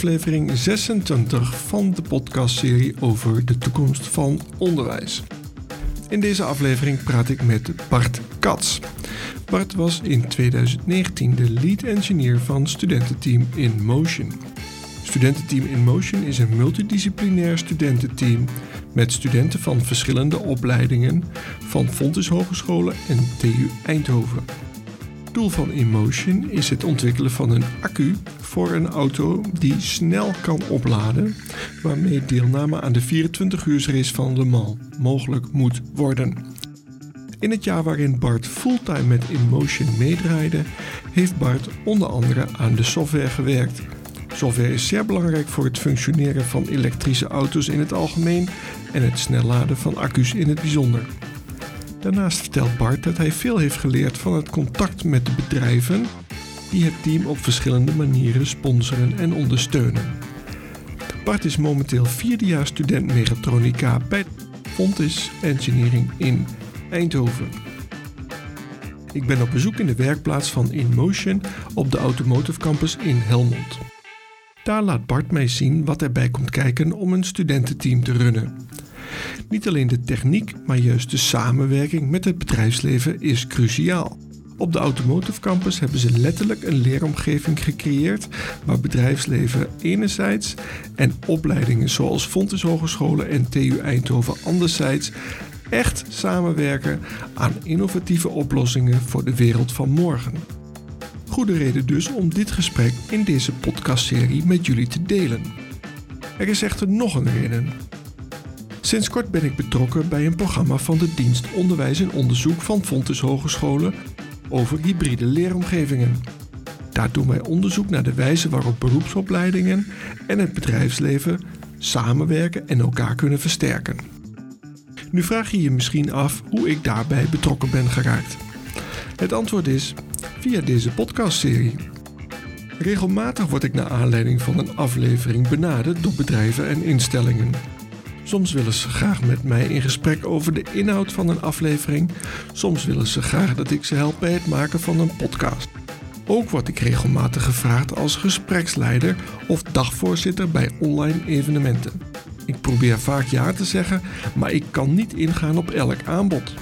aflevering 26 van de podcastserie over de toekomst van onderwijs. In deze aflevering praat ik met Bart Katz. Bart was in 2019 de lead engineer van studententeam In Motion. Studententeam In Motion is een multidisciplinair studententeam met studenten van verschillende opleidingen van Fontys Hogescholen en TU Eindhoven. Doel van InMotion is het ontwikkelen van een accu voor een auto die snel kan opladen, waarmee deelname aan de 24-uursrace van Le Mans mogelijk moet worden. In het jaar waarin Bart fulltime met InMotion meedraaide, heeft Bart onder andere aan de software gewerkt. Software is zeer belangrijk voor het functioneren van elektrische auto's in het algemeen en het snel laden van accu's in het bijzonder. Daarnaast vertelt Bart dat hij veel heeft geleerd van het contact met de bedrijven die het team op verschillende manieren sponsoren en ondersteunen. Bart is momenteel vierdejaars student mechatronica bij Fontis Engineering in Eindhoven. Ik ben op bezoek in de werkplaats van InMotion op de Automotive Campus in Helmond. Daar laat Bart mij zien wat erbij komt kijken om een studententeam te runnen. Niet alleen de techniek, maar juist de samenwerking met het bedrijfsleven is cruciaal. Op de Automotive Campus hebben ze letterlijk een leeromgeving gecreëerd waar bedrijfsleven enerzijds en opleidingen zoals Fontes Hogescholen en TU Eindhoven anderzijds echt samenwerken aan innovatieve oplossingen voor de wereld van morgen. Goede reden dus om dit gesprek in deze podcastserie met jullie te delen. Er is echter nog een reden. Sinds kort ben ik betrokken bij een programma van de dienst Onderwijs en Onderzoek van Fontes Hogescholen over hybride leeromgevingen. Daar doen wij onderzoek naar de wijze waarop beroepsopleidingen en het bedrijfsleven samenwerken en elkaar kunnen versterken. Nu vraag je je misschien af hoe ik daarbij betrokken ben geraakt. Het antwoord is via deze podcastserie. Regelmatig word ik naar aanleiding van een aflevering benaderd door bedrijven en instellingen. Soms willen ze graag met mij in gesprek over de inhoud van een aflevering. Soms willen ze graag dat ik ze help bij het maken van een podcast. Ook word ik regelmatig gevraagd als gespreksleider of dagvoorzitter bij online evenementen. Ik probeer vaak ja te zeggen, maar ik kan niet ingaan op elk aanbod.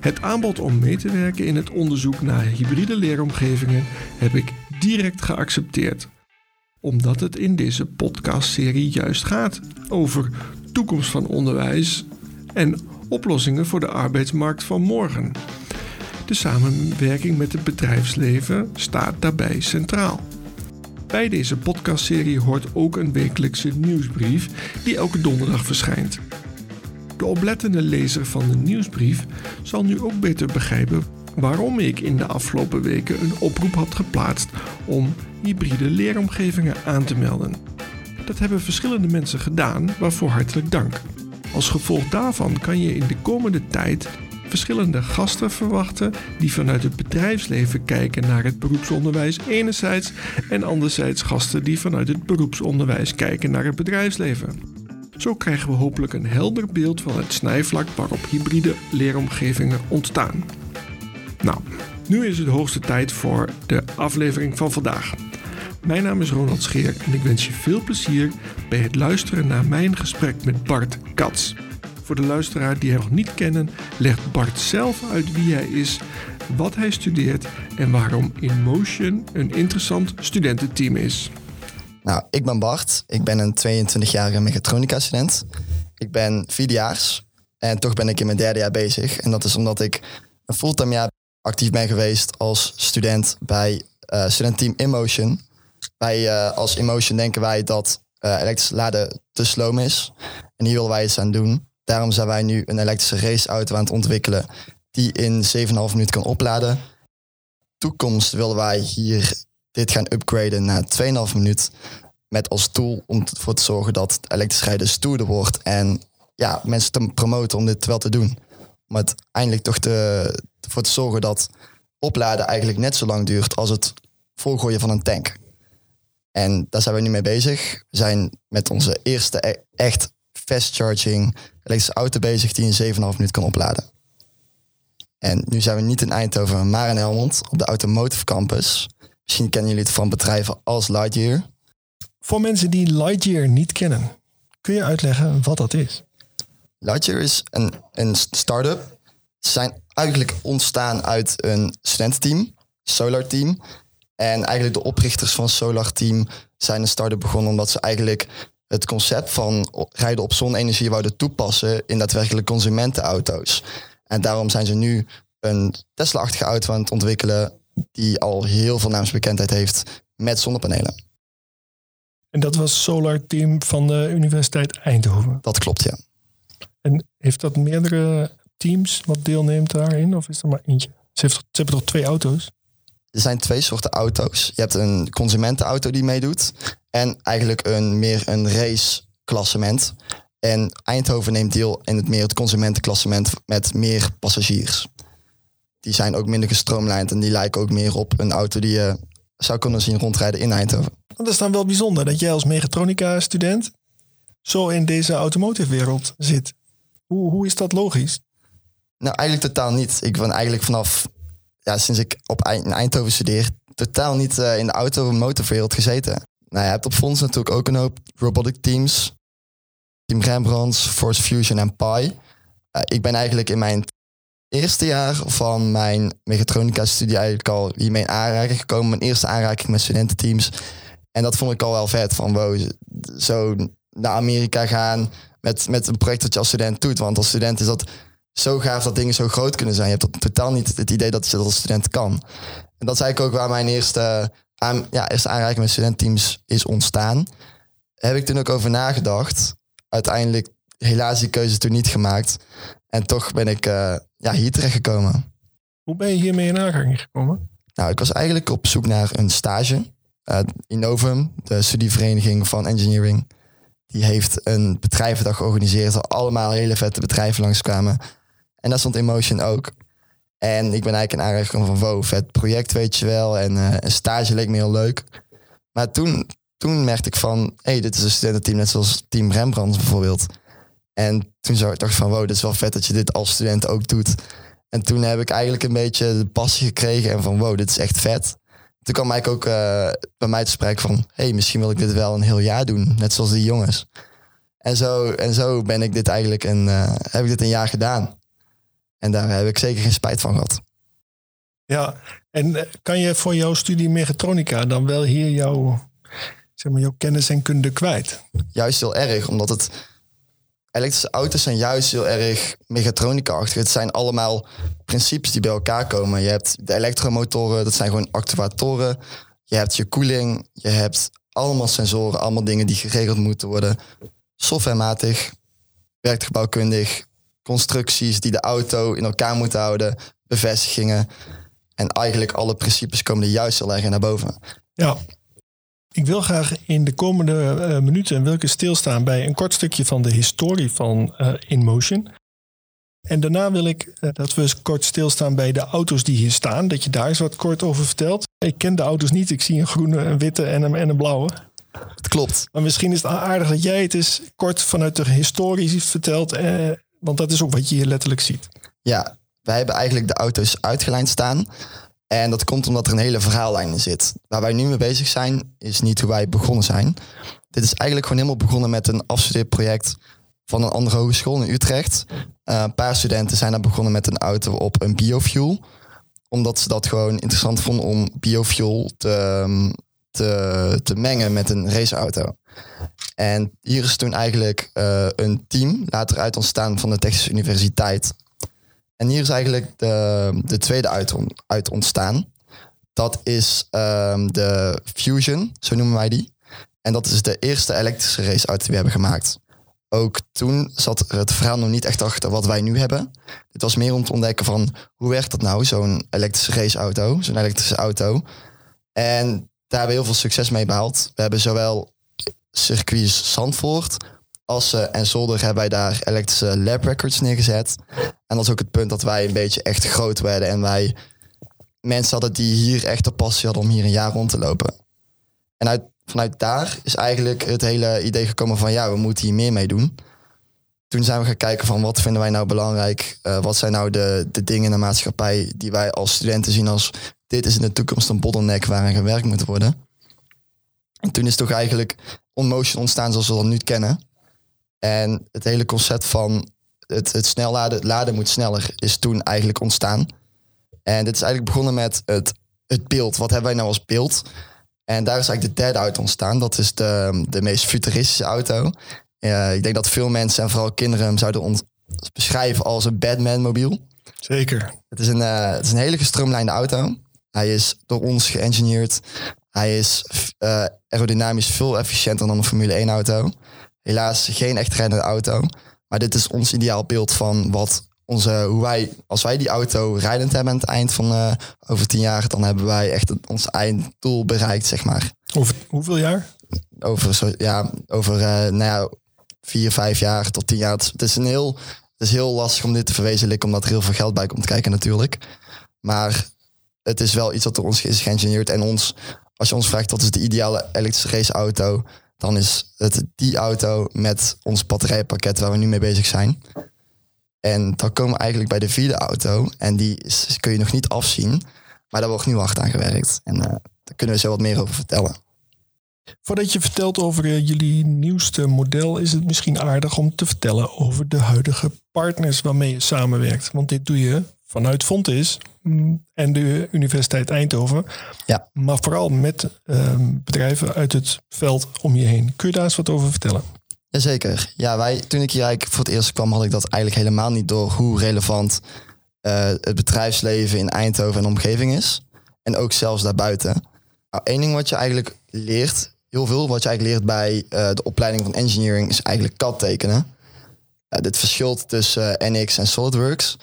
Het aanbod om mee te werken in het onderzoek naar hybride leeromgevingen heb ik direct geaccepteerd omdat het in deze podcastserie juist gaat over toekomst van onderwijs en oplossingen voor de arbeidsmarkt van morgen. De samenwerking met het bedrijfsleven staat daarbij centraal. Bij deze podcastserie hoort ook een wekelijkse nieuwsbrief die elke donderdag verschijnt. De oplettende lezer van de nieuwsbrief zal nu ook beter begrijpen waarom ik in de afgelopen weken een oproep had geplaatst om hybride leeromgevingen aan te melden. Dat hebben verschillende mensen gedaan, waarvoor hartelijk dank. Als gevolg daarvan kan je in de komende tijd verschillende gasten verwachten die vanuit het bedrijfsleven kijken naar het beroepsonderwijs enerzijds en anderzijds gasten die vanuit het beroepsonderwijs kijken naar het bedrijfsleven. Zo krijgen we hopelijk een helder beeld van het snijvlak waarop hybride leeromgevingen ontstaan. Nou, nu is het hoogste tijd voor de aflevering van vandaag. Mijn naam is Ronald Scheer en ik wens je veel plezier bij het luisteren naar mijn gesprek met Bart Katz. Voor de luisteraar die hem nog niet kennen, legt Bart zelf uit wie hij is, wat hij studeert en waarom InMotion een interessant studententeam is. Nou, ik ben Bart. Ik ben een 22-jarige mechatronica-student. Ik ben vierdejaars en toch ben ik in mijn derde jaar bezig. En dat is omdat ik een fulltime jaar actief ben geweest als student bij uh, studentteam InMotion. Wij uh, als InMotion denken wij dat uh, elektrisch laden te sloom is. En hier willen wij iets aan doen. Daarom zijn wij nu een elektrische raceauto aan het ontwikkelen die in 7,5 minuten kan opladen. Toekomst willen wij hier dit gaan upgraden naar 2,5 minuut. Met als doel om ervoor te zorgen dat elektrisch rijden stoerder wordt. En ja, mensen te promoten om dit wel te doen. Om uiteindelijk toch te, ervoor te zorgen dat opladen eigenlijk net zo lang duurt als het volgooien van een tank. En daar zijn we nu mee bezig. We zijn met onze eerste e- echt fast charging elektrische auto bezig die in 7,5 minuten kan opladen. En nu zijn we niet in Eindhoven, maar in Helmond op de Automotive Campus. Misschien kennen jullie het van bedrijven als Lightyear. Voor mensen die Lightyear niet kennen, kun je uitleggen wat dat is? Lightyear is een, een start-up. Ze zijn eigenlijk ontstaan uit een studententeam, Solar Team. En eigenlijk de oprichters van Solar Team zijn een start-up begonnen omdat ze eigenlijk het concept van rijden op zonne-energie wouden toepassen in daadwerkelijk consumentenauto's. En daarom zijn ze nu een Tesla-achtige auto aan het ontwikkelen die al heel veel naamsbekendheid heeft met zonnepanelen. En dat was Solar Team van de Universiteit Eindhoven. Dat klopt, ja. En heeft dat meerdere teams wat deelneemt daarin? Of is er maar eentje? Ze, heeft, ze hebben toch twee auto's? Er zijn twee soorten auto's. Je hebt een consumentenauto die meedoet. En eigenlijk een meer een raceklassement. En Eindhoven neemt deel in het meer het consumentenklassement met meer passagiers. Die zijn ook minder gestroomlijnd en die lijken ook meer op een auto die je zou kunnen zien rondrijden in Eindhoven. Dat is dan wel bijzonder dat jij als mechatronica-student zo in deze automotive wereld zit. Hoe, hoe is dat logisch? Nou, eigenlijk totaal niet. Ik ben eigenlijk vanaf, ja, sinds ik op in Eindhoven studeer, totaal niet uh, in de automotive gezeten. Nou, je hebt op Fonds natuurlijk ook een hoop robotic teams. Team Rembrandts, Force Fusion en Pi. Uh, ik ben eigenlijk in mijn eerste jaar van mijn mechatronica-studie eigenlijk al hiermee in aanraking gekomen. Mijn eerste aanraking met studententeams. En dat vond ik al wel vet. Van wow, zo naar Amerika gaan met, met een project dat je als student doet. Want als student is dat zo gaaf dat dingen zo groot kunnen zijn. Je hebt totaal niet het idee dat je dat als student kan. En dat is eigenlijk ook waar mijn eerste, aan, ja, eerste aanraking met studentteams is ontstaan. Heb ik toen ook over nagedacht. Uiteindelijk helaas die keuze toen niet gemaakt. En toch ben ik uh, ja, hier terecht gekomen. Hoe ben je hiermee in aanraking gekomen? Nou, ik was eigenlijk op zoek naar een stage. Uh, Innovum, de studievereniging van engineering, die heeft een bedrijvendag georganiseerd waar allemaal hele vette bedrijven langskwamen. En daar stond Emotion ook. En ik ben eigenlijk in aanraking van, wow, vet project weet je wel. En uh, een stage leek me heel leuk. Maar toen, toen merkte ik van, hé, hey, dit is een studententeam net zoals Team Rembrandt bijvoorbeeld. En toen dacht ik van, wow, dit is wel vet dat je dit als student ook doet. En toen heb ik eigenlijk een beetje de passie gekregen en van, wow, dit is echt vet. Toen kwam Mike ook uh, bij mij te spreken van, hey, misschien wil ik dit wel een heel jaar doen, net zoals die jongens. En zo, en zo ben ik dit eigenlijk een, uh, heb ik dit een jaar gedaan. En daar heb ik zeker geen spijt van gehad. Ja, en eh, kan je voor jouw studie mechatronica dan wel hier jouw, zeg maar, jouw kennis en kunde kwijt? Juist heel erg, omdat het elektrische auto's zijn juist heel erg mechatronica-achtig. Het zijn allemaal principes die bij elkaar komen. Je hebt de elektromotoren, dat zijn gewoon actuatoren. Je hebt je koeling, je hebt allemaal sensoren, allemaal dingen die geregeld moeten worden. Softwarematig, werktuigbouwkundig, constructies die de auto in elkaar moeten houden, bevestigingen. En eigenlijk alle principes komen er juist heel erg naar boven. Ja, ik wil graag in de komende uh, minuten wil ik stilstaan bij een kort stukje van de historie van uh, InMotion. En daarna wil ik uh, dat we eens kort stilstaan bij de auto's die hier staan. Dat je daar eens wat kort over vertelt. Ik ken de auto's niet. Ik zie een groene, een witte en een, en een blauwe. Het klopt. Maar misschien is het aardig dat jij het eens kort vanuit de historie vertelt. Want dat is ook wat je hier letterlijk ziet. Ja, wij hebben eigenlijk de auto's uitgelijnd staan. En dat komt omdat er een hele verhaallijn in zit. Waar wij nu mee bezig zijn, is niet hoe wij begonnen zijn. Dit is eigenlijk gewoon helemaal begonnen met een afstudeerproject van een andere hogeschool in Utrecht. Uh, een paar studenten zijn daar begonnen met een auto op een biofuel. Omdat ze dat gewoon interessant vonden om biofuel te, te, te mengen met een raceauto. En hier is toen eigenlijk uh, een team later uit ontstaan van de Technische Universiteit en hier is eigenlijk de, de tweede uit, uit ontstaan. Dat is um, de Fusion, zo noemen wij die. En dat is de eerste elektrische raceauto die we hebben gemaakt. Ook toen zat het verhaal nog niet echt achter wat wij nu hebben. Het was meer om te ontdekken van hoe werkt dat nou, zo'n elektrische raceauto, zo'n elektrische auto. En daar hebben we heel veel succes mee behaald. We hebben zowel circuits Zandvoort Assen en Zolder hebben wij daar elektrische lab records neergezet. En dat is ook het punt dat wij een beetje echt groot werden. En wij mensen hadden die hier echt de passie hadden om hier een jaar rond te lopen. En uit, vanuit daar is eigenlijk het hele idee gekomen van ja, we moeten hier meer mee doen. Toen zijn we gaan kijken van wat vinden wij nou belangrijk? Uh, wat zijn nou de, de dingen in de maatschappij die wij als studenten zien als dit is in de toekomst een bottleneck waar gewerkt moet worden. En toen is toch eigenlijk OnMotion ontstaan zoals we dat nu kennen. En het hele concept van het, het snel laden, het laden moet sneller, is toen eigenlijk ontstaan. En dit is eigenlijk begonnen met het, het beeld. Wat hebben wij nou als beeld? En daar is eigenlijk de derde auto ontstaan. Dat is de, de meest futuristische auto. Uh, ik denk dat veel mensen en vooral kinderen hem zouden ont- beschrijven als een Batman-mobiel. Zeker. Het is, een, uh, het is een hele gestroomlijnde auto. Hij is door ons geëngineerd. Hij is uh, aerodynamisch veel efficiënter dan een Formule 1 auto. Helaas geen echt rijdende auto. Maar dit is ons ideaal beeld van wat onze, hoe wij, als wij die auto rijdend hebben aan het eind van uh, over tien jaar, dan hebben wij echt het, ons einddoel bereikt, zeg maar. Over hoeveel jaar? Over, zo, ja, over uh, nou ja, vier, vijf jaar tot tien jaar. Het is, het is, een heel, het is heel lastig om dit te verwezenlijken, omdat er heel veel geld bij komt kijken natuurlijk. Maar het is wel iets wat door ons is geïngineerd. En ons, als je ons vraagt wat is de ideale elektrische raceauto, dan is het die auto met ons batterijpakket waar we nu mee bezig zijn. En dan komen we eigenlijk bij de vierde auto. En die kun je nog niet afzien. Maar daar wordt nu hard aan gewerkt. En uh, daar kunnen we zo wat meer over vertellen. Voordat je vertelt over uh, jullie nieuwste model, is het misschien aardig om te vertellen over de huidige partners waarmee je samenwerkt. Want dit doe je vanuit Fontis en de Universiteit Eindhoven. Ja. Maar vooral met uh, bedrijven uit het veld om je heen. Kun je daar eens wat over vertellen? Jazeker. Ja, wij, toen ik hier eigenlijk voor het eerst kwam, had ik dat eigenlijk helemaal niet door hoe relevant uh, het bedrijfsleven in Eindhoven en omgeving is. En ook zelfs daarbuiten. Nou, één ding wat je eigenlijk leert, heel veel wat je eigenlijk leert bij uh, de opleiding van engineering, is eigenlijk CAD tekenen. Dit verschilt tussen NX en SolidWorks.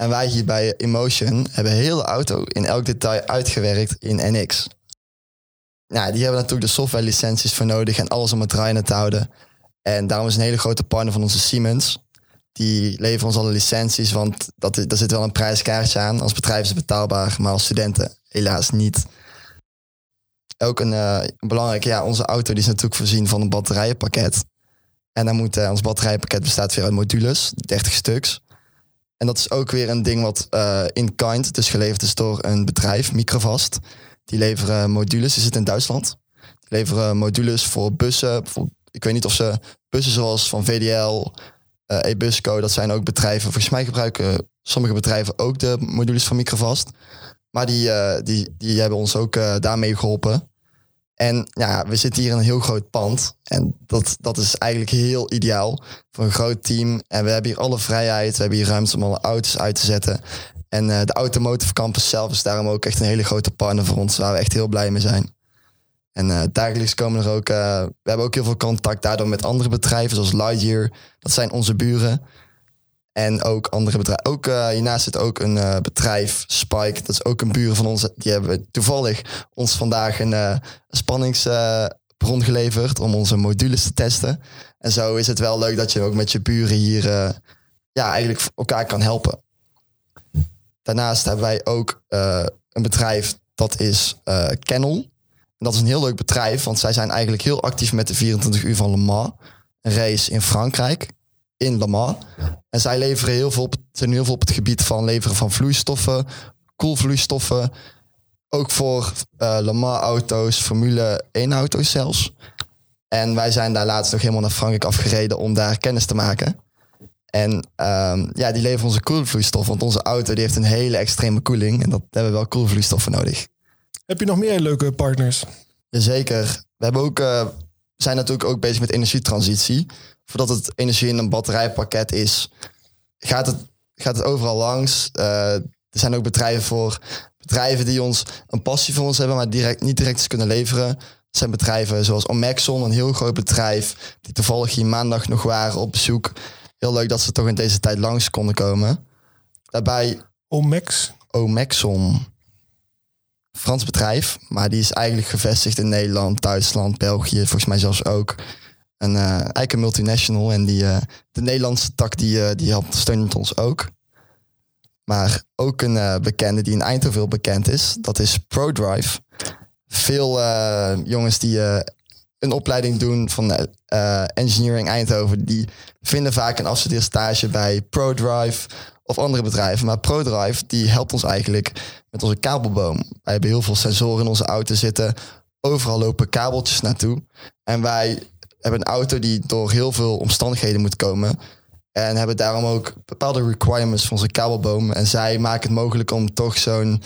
En wij hier bij Emotion hebben heel de auto in elk detail uitgewerkt in NX. Nou, die hebben natuurlijk de software licenties voor nodig en alles om het draaiende te houden. En daarom is een hele grote partner van onze Siemens. Die leveren ons alle licenties, want dat, daar zit wel een prijskaartje aan. Als bedrijf is het betaalbaar, maar als studenten helaas niet. Ook een, uh, een belangrijke, ja, onze auto die is natuurlijk voorzien van een batterijenpakket. En dan moet, uh, ons batterijenpakket bestaat weer uit modules, 30 stuks. En dat is ook weer een ding wat uh, in kind, dus geleverd is door een bedrijf, Microvast. Die leveren modules, die zit in Duitsland. Die leveren modules voor bussen, ik weet niet of ze bussen zoals van VDL, uh, Ebusco, dat zijn ook bedrijven. Volgens mij gebruiken sommige bedrijven ook de modules van Microvast. Maar die, uh, die, die hebben ons ook daarmee geholpen. En ja, we zitten hier in een heel groot pand. En dat, dat is eigenlijk heel ideaal voor een groot team. En we hebben hier alle vrijheid. We hebben hier ruimte om alle auto's uit te zetten. En de Automotive Campus zelf is daarom ook echt een hele grote partner voor ons. Waar we echt heel blij mee zijn. En uh, dagelijks komen er ook, uh, we hebben ook heel veel contact daardoor met andere bedrijven, zoals Lightyear. Dat zijn onze buren. En ook andere bedrijven. Ook uh, hiernaast zit ook een bedrijf, Spike. Dat is ook een buren van ons. Die hebben toevallig ons vandaag een spanningsbron geleverd om onze modules te testen. En zo is het wel leuk dat je ook met je buren hier ja, eigenlijk elkaar kan helpen. Daarnaast hebben wij ook een bedrijf dat is Kennel. En dat is een heel leuk bedrijf, want zij zijn eigenlijk heel actief met de 24 uur van Le Mans. Een race in Frankrijk, in Le Mans. En zij leveren heel veel op, zijn heel veel op het gebied van leveren van vloeistoffen, koelvloeistoffen. Ook voor uh, Le Mans auto's, Formule 1 auto's zelfs. En wij zijn daar laatst nog helemaal naar Frankrijk afgereden om daar kennis te maken. En um, ja, die leveren onze koelvloeistof, want onze auto die heeft een hele extreme koeling. En dat hebben we wel koelvloeistoffen nodig. Heb je nog meer leuke partners? Jazeker. We hebben ook, uh, zijn natuurlijk ook bezig met energietransitie. Voordat het energie in een batterijpakket is, gaat het, gaat het overal langs. Uh, er zijn ook bedrijven voor bedrijven die ons een passie voor ons hebben, maar direct, niet direct kunnen leveren. Er zijn bedrijven zoals Omexon, een heel groot bedrijf, die toevallig hier maandag nog waren op bezoek. Heel leuk dat ze toch in deze tijd langs konden komen. Daarbij. Omex? Omexon. Frans bedrijf, maar die is eigenlijk gevestigd in Nederland, Duitsland, België, volgens mij zelfs ook. Een, uh, multinational en die, uh, de Nederlandse tak die, uh, die helpt, steunt ons ook. Maar ook een bekende die in Eindhoven bekend is, dat is ProDrive. Veel jongens die een opleiding doen van Engineering Eindhoven, die vinden vaak een afstudeerstage bij ProDrive of andere bedrijven. Maar ProDrive die helpt ons eigenlijk met onze kabelboom. Wij hebben heel veel sensoren in onze auto zitten overal lopen kabeltjes naartoe. En wij hebben een auto die door heel veel omstandigheden moet komen. En hebben daarom ook bepaalde requirements van onze kabelboom. En zij maken het mogelijk om toch zo'n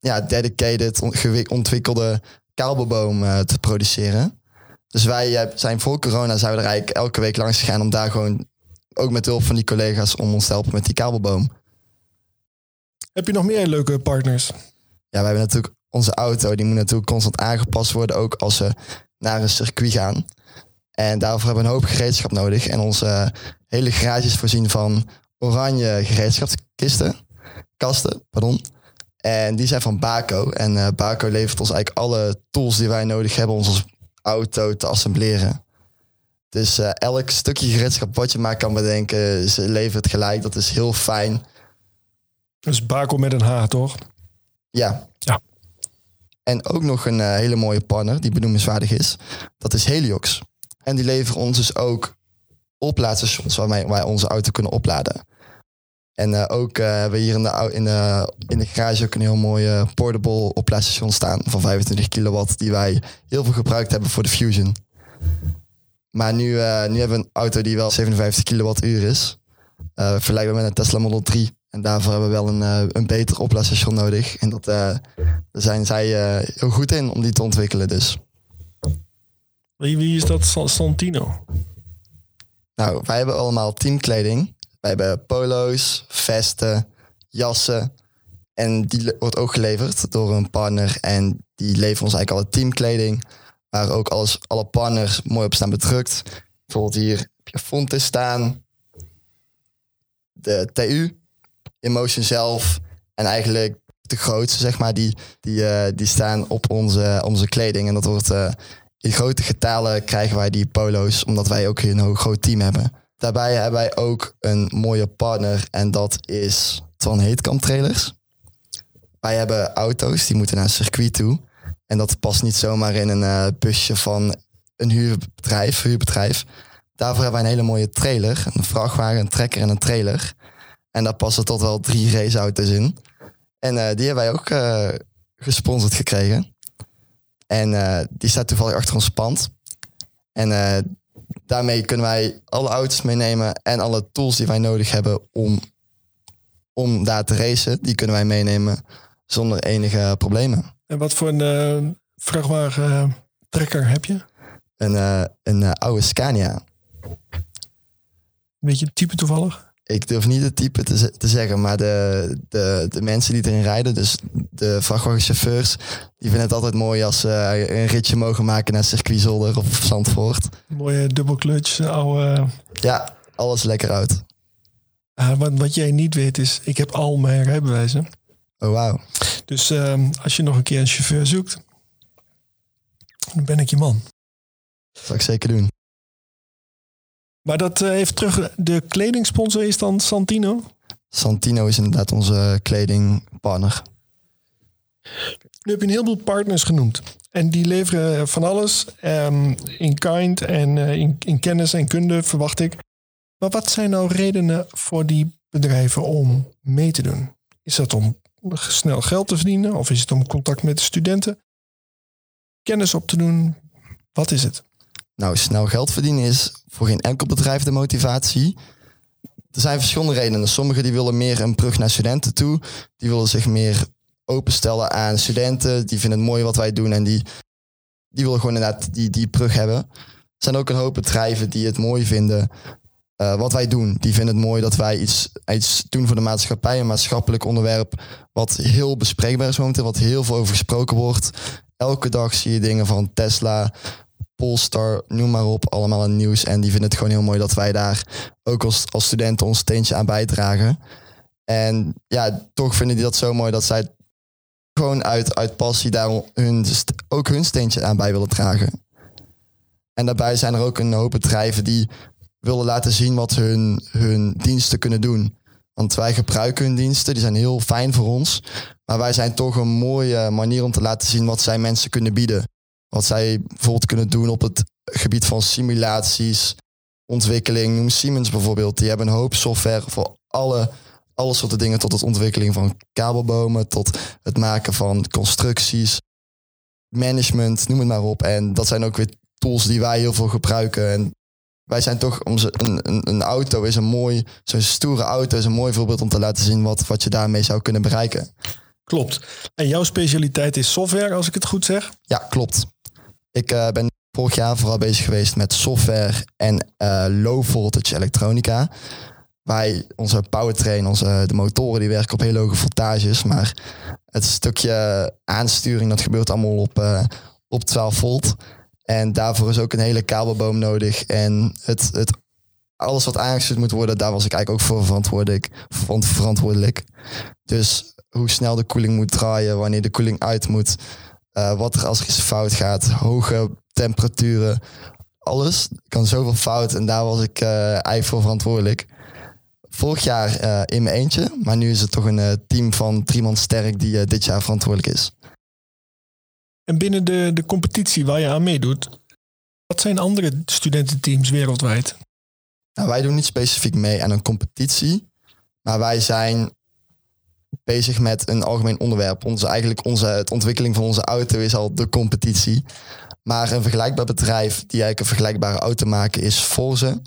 ja, dedicated, ontwikkelde kabelboom uh, te produceren. Dus wij uh, zijn voor corona zijn we er eigenlijk elke week langs gegaan om daar gewoon, ook met hulp van die collega's, om ons te helpen met die kabelboom. Heb je nog meer leuke partners? Ja, we hebben natuurlijk onze auto, die moet natuurlijk constant aangepast worden, ook als we naar een circuit gaan. En daarvoor hebben we een hoop gereedschap nodig. En onze hele garage is voorzien van oranje gereedschapskisten, kasten, pardon. En die zijn van Baco. En uh, Baco levert ons eigenlijk alle tools die wij nodig hebben om onze auto te assembleren. Dus uh, elk stukje gereedschap wat je maar kan bedenken, ze levert gelijk. Dat is heel fijn. Dus Baco met een H, toch? Ja. Ja. En ook nog een uh, hele mooie partner die benoemenswaardig is. Dat is Heliox. En die leveren ons dus ook oplaadstations waarmee wij onze auto kunnen opladen. En uh, ook uh, hebben we hier in de, in, de, in de garage ook een heel mooie portable oplaadstation staan van 25 kilowatt, die wij heel veel gebruikt hebben voor de Fusion. Maar nu, nu hebben we een auto die wel 57 kilowattuur is. vergelijkbaar met een Tesla Model 3. En daarvoor hebben we wel een, een beter oplaadstation nodig. En dat, daar zijn zij heel goed in om die te ontwikkelen dus. Wie, is dat Santino? Nou, wij hebben allemaal teamkleding. Wij hebben polo's, vesten, jassen. En die wordt ook geleverd door een partner. En die leveren ons eigenlijk alle teamkleding. Waar ook alles, alle partners mooi op staan bedrukt. Bijvoorbeeld hier heb je Fontes staan. De TU, Emotion zelf. En eigenlijk de grootste, zeg maar, die, die, uh, die staan op onze, onze kleding. En dat wordt uh, in grote getalen krijgen wij die polo's, omdat wij ook een groot team hebben. Daarbij hebben wij ook een mooie partner en dat is Twan Heetkamp Trailers. Wij hebben auto's die moeten naar een circuit toe. En dat past niet zomaar in een uh, busje van een huurbedrijf, huurbedrijf. Daarvoor hebben wij een hele mooie trailer. Een vrachtwagen, een trekker en een trailer. En daar passen tot wel drie raceauto's in. En uh, die hebben wij ook uh, gesponsord gekregen. En die staat toevallig achter ons pand. En daarmee kunnen wij alle auto's meenemen en alle tools die wij nodig hebben om, om daar te racen, die kunnen wij meenemen zonder enige problemen. En wat voor een uh, vrachtwagen trekker heb je? Een, een oude Scania. Weet je het type toevallig? Ik durf niet het type te, te zeggen, maar de, de, de mensen die erin rijden, dus de vrachtwagenchauffeurs, die vinden het altijd mooi als ze een ritje mogen maken naar Circuit Zolder of Zandvoort. Mooie dubbelclutch, oude... Ja, alles lekker uit. Uh, wat, wat jij niet weet is, ik heb al mijn rijbewijzen. Oh, wauw. Dus uh, als je nog een keer een chauffeur zoekt, dan ben ik je man. Dat zal ik zeker doen. Maar dat uh, heeft terug. De kledingsponsor is dan Santino? Santino is inderdaad onze kledingpartner. Nu heb je een heleboel partners genoemd. En die leveren van alles um, in kind en uh, in, in kennis en kunde, verwacht ik. Maar wat zijn nou redenen voor die bedrijven om mee te doen? Is dat om snel geld te verdienen? Of is het om contact met de studenten? Kennis op te doen? Wat is het? Nou, snel geld verdienen is voor geen enkel bedrijf de motivatie. Er zijn verschillende redenen. Sommigen die willen meer een brug naar studenten toe. Die willen zich meer openstellen aan studenten. Die vinden het mooi wat wij doen en die, die willen gewoon inderdaad die, die brug hebben. Er zijn ook een hoop bedrijven die het mooi vinden uh, wat wij doen. Die vinden het mooi dat wij iets, iets doen voor de maatschappij. Een maatschappelijk onderwerp wat heel bespreekbaar is momenteel. Wat heel veel over gesproken wordt. Elke dag zie je dingen van Tesla, Polestar, noem maar op, allemaal een nieuws. En die vinden het gewoon heel mooi dat wij daar ook als, als studenten ons steentje aan bijdragen. En ja, toch vinden die dat zo mooi dat zij gewoon uit, uit passie daar hun, ook hun steentje aan bij willen dragen. En daarbij zijn er ook een hoop bedrijven die willen laten zien wat hun, hun diensten kunnen doen. Want wij gebruiken hun diensten, die zijn heel fijn voor ons. Maar wij zijn toch een mooie manier om te laten zien wat zij mensen kunnen bieden. Wat zij bijvoorbeeld kunnen doen op het gebied van simulaties, ontwikkeling. Noem Siemens bijvoorbeeld. Die hebben een hoop software voor alle, alle soorten dingen. Tot het ontwikkeling van kabelbomen, tot het maken van constructies. management, noem het maar op. En dat zijn ook weer tools die wij heel veel gebruiken. En wij zijn toch, onze, een, een, een auto is een mooi, zo'n stoere auto is een mooi voorbeeld om te laten zien wat, wat je daarmee zou kunnen bereiken. Klopt. En jouw specialiteit is software, als ik het goed zeg? Ja, klopt. Ik uh, ben vorig jaar vooral bezig geweest met software en uh, low voltage elektronica. Wij, onze powertrain, onze, de motoren die werken op hele hoge voltages. Maar het stukje aansturing, dat gebeurt allemaal op, uh, op 12 volt. En daarvoor is ook een hele kabelboom nodig. En het, het, alles wat aangesloten moet worden, daar was ik eigenlijk ook voor verantwoordelijk. Verantwoordelijk. Dus hoe snel de koeling moet draaien, wanneer de koeling uit moet. Uh, wat er als er iets fout gaat, hoge temperaturen, alles kan zoveel fout. En daar was ik uh, eigenlijk voor verantwoordelijk. Vorig jaar uh, in mijn eentje, maar nu is het toch een team van drie man sterk die dit jaar verantwoordelijk is. En binnen de, de competitie waar je aan meedoet, wat zijn andere studententeams wereldwijd? Nou, wij doen niet specifiek mee aan een competitie, maar wij zijn bezig met een algemeen onderwerp. Onze, eigenlijk onze, het ontwikkeling van onze auto is al de competitie. Maar een vergelijkbaar bedrijf die eigenlijk een vergelijkbare auto maken is Forze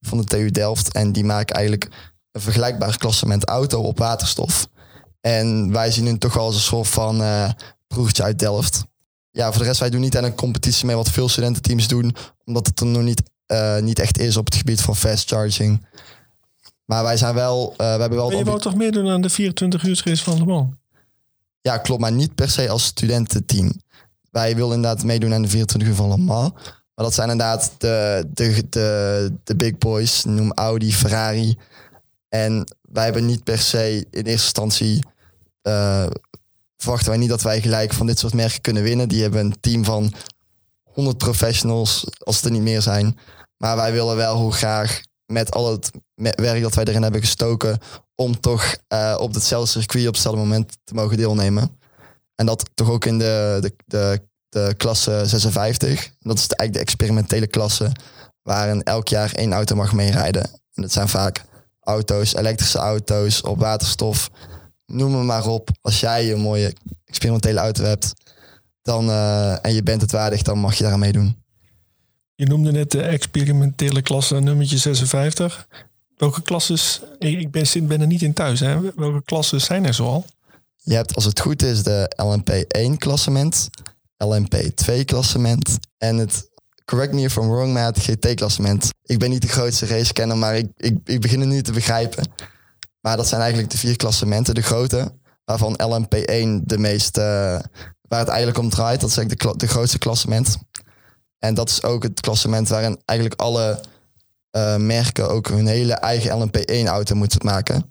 van de TU Delft. En die maken eigenlijk een vergelijkbaar klassement auto op waterstof. En wij zien hun toch als een soort van uh, proefje uit Delft. Ja, voor de rest, wij doen niet aan een competitie mee wat veel studententeams doen. Omdat het er nog niet, uh, niet echt is op het gebied van fast charging. Maar wij zijn wel. Uh, we hebben wel maar je wou toch meedoen aan de 24 uur race van Le Mans? Ja, klopt, maar niet per se als studententeam. Wij willen inderdaad meedoen aan de 24 uur van Le Mans. Maar dat zijn inderdaad de, de, de, de big boys, noem Audi, Ferrari. En wij hebben niet per se in eerste instantie. Uh, verwachten wij niet dat wij gelijk van dit soort merken kunnen winnen. Die hebben een team van 100 professionals, als het er niet meer zijn. Maar wij willen wel hoe graag met al het werk dat wij erin hebben gestoken, om toch uh, op hetzelfde circuit op hetzelfde moment te mogen deelnemen. En dat toch ook in de, de, de, de klasse 56. Dat is de, eigenlijk de experimentele klasse, waarin elk jaar één auto mag meerijden. En dat zijn vaak auto's, elektrische auto's op waterstof. Noem maar op. Als jij een mooie experimentele auto hebt dan, uh, en je bent het waardig, dan mag je daar aan meedoen. Je noemde net de experimentele klasse nummertje 56. Welke klasses, ik ben, er niet in thuis, hè? welke klassen zijn er zoal? Je hebt als het goed is de LMP1 klassement, LMP2 klassement en het, correct me if I'm wrong, maar het GT klassement. Ik ben niet de grootste racekenner, maar ik, ik, ik begin het nu te begrijpen. Maar dat zijn eigenlijk de vier klassementen, de grote, waarvan LMP1 de meeste, waar het eigenlijk om draait. Dat is eigenlijk de, de grootste klassement. En dat is ook het klassement waarin eigenlijk alle uh, merken ook hun hele eigen LMP1-auto moeten maken.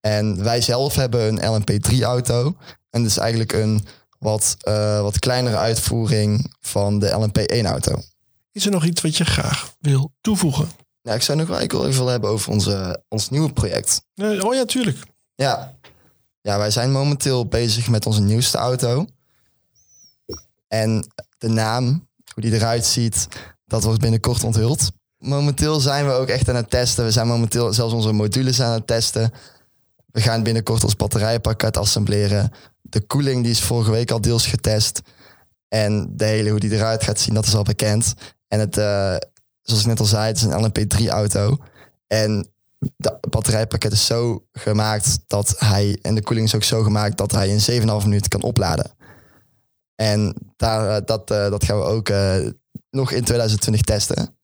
En wij zelf hebben een LMP3-auto. En dat is eigenlijk een wat, uh, wat kleinere uitvoering van de LMP1-auto. Is er nog iets wat je graag wil toevoegen? Ja, ik zou nog wel even hebben over onze, ons nieuwe project. oh ja, tuurlijk. Ja. ja, wij zijn momenteel bezig met onze nieuwste auto. En de naam hoe die eruit ziet, dat wordt binnenkort onthuld. Momenteel zijn we ook echt aan het testen. We zijn momenteel zelfs onze modules aan het testen. We gaan binnenkort ons batterijpakket assembleren. De koeling die is vorige week al deels getest. En de hele hoe die eruit gaat zien, dat is al bekend. En het, uh, zoals ik net al zei, het is een LMP3 auto. En het batterijpakket is zo gemaakt dat hij, en de koeling is ook zo gemaakt dat hij in 7,5 minuten kan opladen. En daar, eh, dat, eh, dat gaan we ook eh, nog in 2020 testen.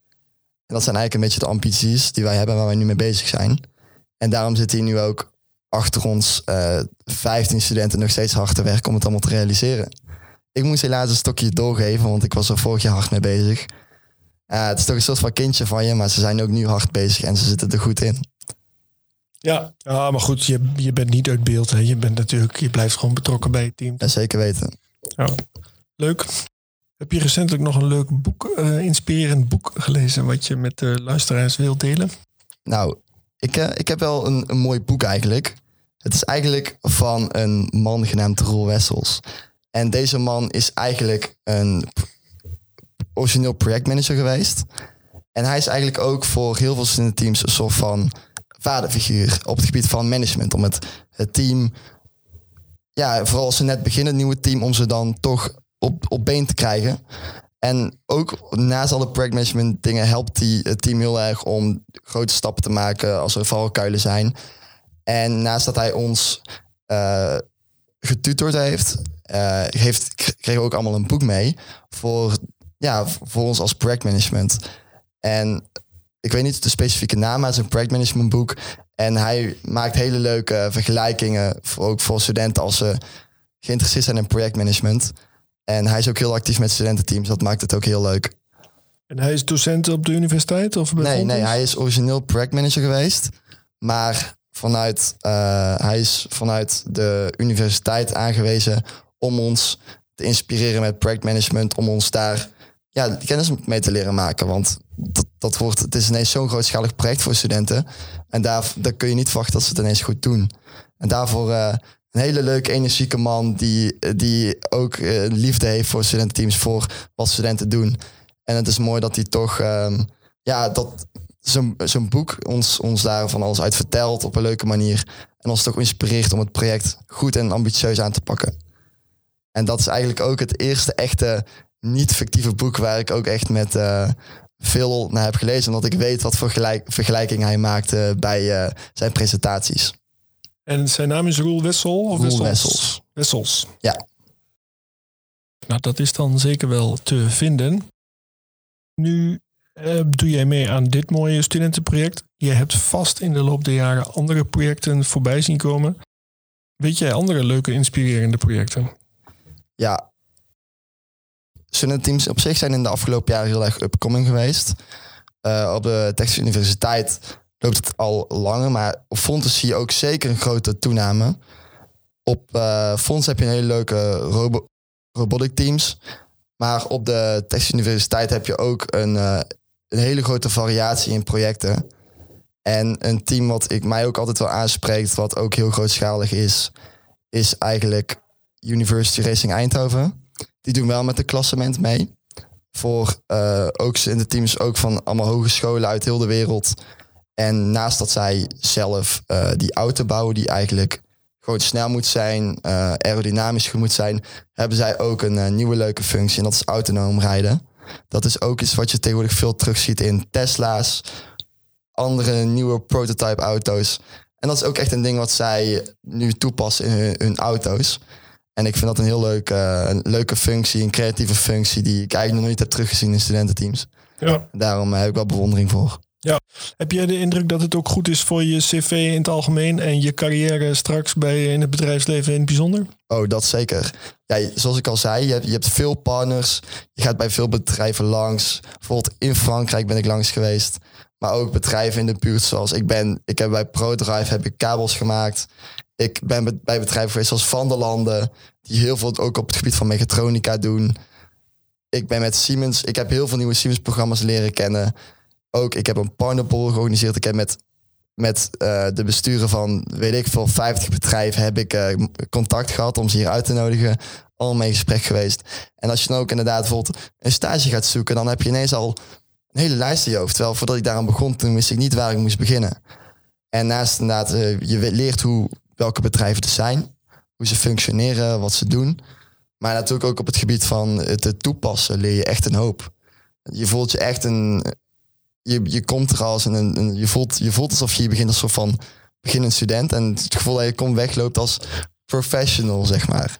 En dat zijn eigenlijk een beetje de ambities die wij hebben waar wij nu mee bezig zijn. En daarom zitten hier nu ook achter ons uh, 15 studenten nog steeds hard te werken om het allemaal te realiseren. Ik moest helaas een stokje doorgeven, want ik was er vorig jaar hard mee bezig. Uh, het is toch een soort van kindje van je, maar ze zijn ook nu hard bezig en ze zitten er goed in. Ja, ja maar goed, je, je bent niet uit beeld. Hè. Je, bent natuurlijk, je blijft gewoon betrokken bij het team. Ja, zeker weten. Ja, leuk. Heb je recentelijk nog een leuk boek, uh, inspirerend boek gelezen wat je met de luisteraars wilt delen? Nou, ik, uh, ik heb wel een, een mooi boek eigenlijk. Het is eigenlijk van een man genaamd Roel Wessels. En deze man is eigenlijk een origineel projectmanager geweest. En hij is eigenlijk ook voor heel veel studententeams een soort van vaderfiguur op het gebied van management. Om het, het team ja, vooral als ze net beginnen, het nieuwe team, om ze dan toch op, op been te krijgen. En ook naast alle projectmanagement dingen helpt die, het team heel erg om grote stappen te maken als er valkuilen zijn. En naast dat hij ons uh, getutord heeft, uh, heeft, kregen we ook allemaal een boek mee voor, ja, voor ons als projectmanagement. En ik weet niet de specifieke naam, maar het is een projectmanagement boek. En hij maakt hele leuke vergelijkingen, voor, ook voor studenten als ze geïnteresseerd zijn in projectmanagement. En hij is ook heel actief met studententeams, dat maakt het ook heel leuk. En hij is docent op de universiteit? Of nee, nee, hij is origineel projectmanager geweest. Maar vanuit, uh, hij is vanuit de universiteit aangewezen om ons te inspireren met projectmanagement, om ons daar ja, kennis mee te leren maken. Want dat, dat wordt, het is ineens zo'n grootschalig project voor studenten. En daar, daar kun je niet verwachten dat ze het ineens goed doen. En daarvoor uh, een hele leuke, energieke man die, die ook uh, liefde heeft voor studententeams, voor wat studenten doen. En het is mooi dat hij toch, um, ja, dat zo'n zo'n boek ons, ons daar van alles uit vertelt op een leuke manier. En ons toch inspireert om het project goed en ambitieus aan te pakken. En dat is eigenlijk ook het eerste echte niet-fictieve boek waar ik ook echt met uh, veel naar heb gelezen. Omdat ik weet wat voor gelijk, vergelijking hij maakte bij uh, zijn presentaties. En zijn naam is Roel Wessel? Of Roel Wessels? Wessels. Ja. Nou, dat is dan zeker wel te vinden. Nu uh, doe jij mee aan dit mooie studentenproject. Je hebt vast in de loop der jaren andere projecten voorbij zien komen. Weet jij andere leuke, inspirerende projecten? Ja. Studententeams op zich zijn in de afgelopen jaren heel erg upcoming geweest. Uh, op de Texas Universiteit loopt het al langer, maar op Fontes zie je ook zeker een grote toename. Op uh, Fonds heb je een hele leuke robo robotic teams. Maar op de Texas Universiteit heb je ook een, uh, een hele grote variatie in projecten. En een team wat ik mij ook altijd wel aanspreekt, wat ook heel grootschalig is, is eigenlijk University Racing Eindhoven. Die doen wel met de klassement mee. Voor uh, ook in de teams ook van allemaal hogescholen uit heel de wereld. En naast dat zij zelf uh, die auto bouwen, die eigenlijk gewoon snel moet zijn, uh, aerodynamisch moet zijn, hebben zij ook een nieuwe leuke functie. En dat is autonoom rijden. Dat is ook iets wat je tegenwoordig veel terugziet in Tesla's, andere nieuwe prototype auto's. En dat is ook echt een ding wat zij nu toepassen in hun, hun auto's. En ik vind dat een heel leuke, een leuke functie, een creatieve functie die ik eigenlijk nog nooit heb teruggezien in studententeams. Ja. Daarom heb ik wel bewondering voor. Ja, heb jij de indruk dat het ook goed is voor je cv in het algemeen en je carrière straks bij in het bedrijfsleven in het bijzonder? Oh, dat zeker. Ja, zoals ik al zei, je hebt, je hebt veel partners. Je gaat bij veel bedrijven langs. Bijvoorbeeld in Frankrijk ben ik langs geweest. Maar ook bedrijven in de buurt zoals ik ben. Ik heb bij ProDrive heb ik kabels gemaakt. Ik ben bij bedrijven geweest zoals Van der Landen. Die heel veel ook op het gebied van mechatronica doen. Ik ben met Siemens. Ik heb heel veel nieuwe Siemens programma's leren kennen ook, ik heb een partnerpool georganiseerd. Ik heb met, met uh, de besturen van, weet ik veel, 50 bedrijven heb ik uh, contact gehad om ze hier uit te nodigen. Allemaal mee in gesprek geweest. En als je dan ook inderdaad bijvoorbeeld een stage gaat zoeken, dan heb je ineens al een hele lijst in je hoofd. Terwijl voordat ik daaraan begon, toen wist ik niet waar ik moest beginnen. En naast inderdaad, uh, je leert hoe, welke bedrijven er zijn, hoe ze functioneren, wat ze doen. Maar natuurlijk ook op het gebied van het toepassen leer je echt een hoop. Je voelt je echt een, je, je komt er als een, een, je, voelt, je voelt alsof je begint als soort van beginnend student. En het gevoel dat je komt wegloopt als professional, zeg maar.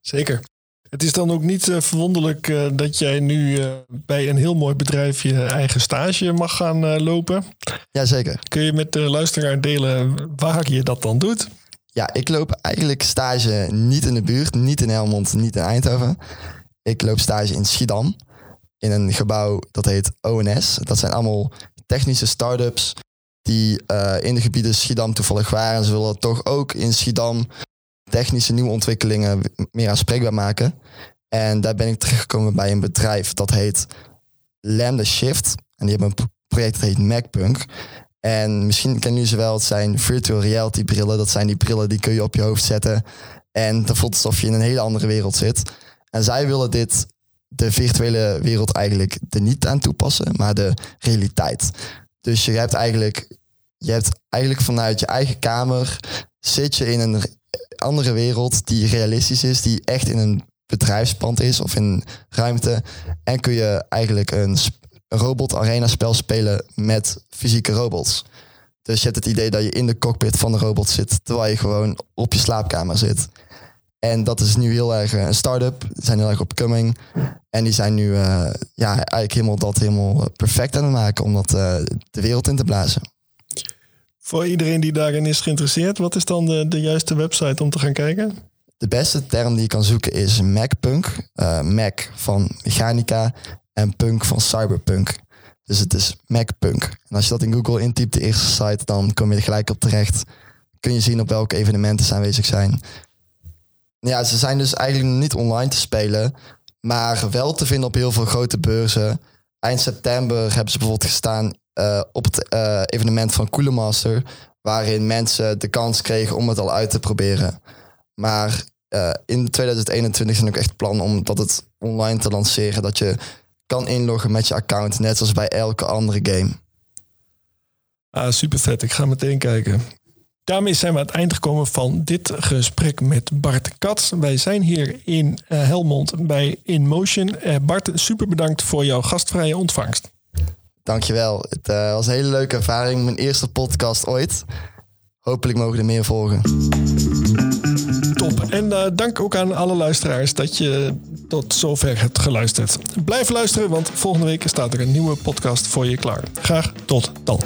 Zeker. Het is dan ook niet uh, verwonderlijk uh, dat jij nu uh, bij een heel mooi bedrijf je eigen stage mag gaan lopen. Jazeker. Kun je met de luisteraar delen waar je dat dan doet? Ja, ik loop eigenlijk stage niet in de buurt, niet in Helmond, niet in Eindhoven. Ik loop stage in Schiedam in een gebouw dat heet ONS. Dat zijn allemaal technische start-ups die uh, in de gebieden Schiedam toevallig waren. Ze willen toch ook in Schiedam technische nieuwe ontwikkelingen meer aanspreekbaar maken. En daar ben ik terechtgekomen bij een bedrijf dat heet Lambda Shift. En die hebben een project dat heet MacPunk. En misschien kennen jullie ze wel, het zijn virtual reality brillen. Dat zijn die brillen die kun je op je hoofd zetten. En dan voelt het alsof je in een hele andere wereld zit. En zij willen dit de virtuele wereld eigenlijk er niet aan toepassen, maar de realiteit. Dus je hebt eigenlijk, je hebt eigenlijk vanuit je eigen kamer zit je in een andere wereld die realistisch is, die echt in een bedrijfspand is of in ruimte. En kun je eigenlijk een robot arena spel spelen met fysieke robots. Dus je hebt het idee dat je in de cockpit van de robot zit, terwijl je gewoon op je slaapkamer zit. En dat is nu heel erg een start-up. Die zijn heel erg opcoming. En die zijn nu ja, eigenlijk helemaal dat helemaal perfect aan het maken om dat de wereld in te blazen. Voor iedereen die daarin is geïnteresseerd, wat is dan de, de juiste website om te gaan kijken? De beste term die je kan zoeken is MacPunk. Uh, Mac van mechanica en punk van cyberpunk. Dus het is MacPunk. En als je dat in Google intypt, de eerste site, dan kom je er gelijk op terecht. Kun je zien op welke evenementen ze aanwezig zijn. Ja, ze zijn dus eigenlijk niet online te spelen, maar wel te vinden op heel veel grote beurzen. Eind september hebben ze bijvoorbeeld gestaan uh, op het uh, evenement van Coolemaster, waarin mensen de kans kregen om het al uit te proberen. Maar uh, in 2021 zijn ook echt plannen om dat het online te lanceren, dat je kan inloggen met je account, net zoals bij elke andere game. Ah, super vet. Ik ga meteen kijken. Daarmee zijn we aan het eind gekomen van dit gesprek met Bart Katz. Wij zijn hier in Helmond bij InMotion. Bart, super bedankt voor jouw gastvrije ontvangst. Dankjewel. Het uh, was een hele leuke ervaring. Mijn eerste podcast ooit. Hopelijk mogen er meer volgen. Top. En uh, dank ook aan alle luisteraars dat je tot zover hebt geluisterd. Blijf luisteren, want volgende week staat er een nieuwe podcast voor je klaar. Graag tot dan.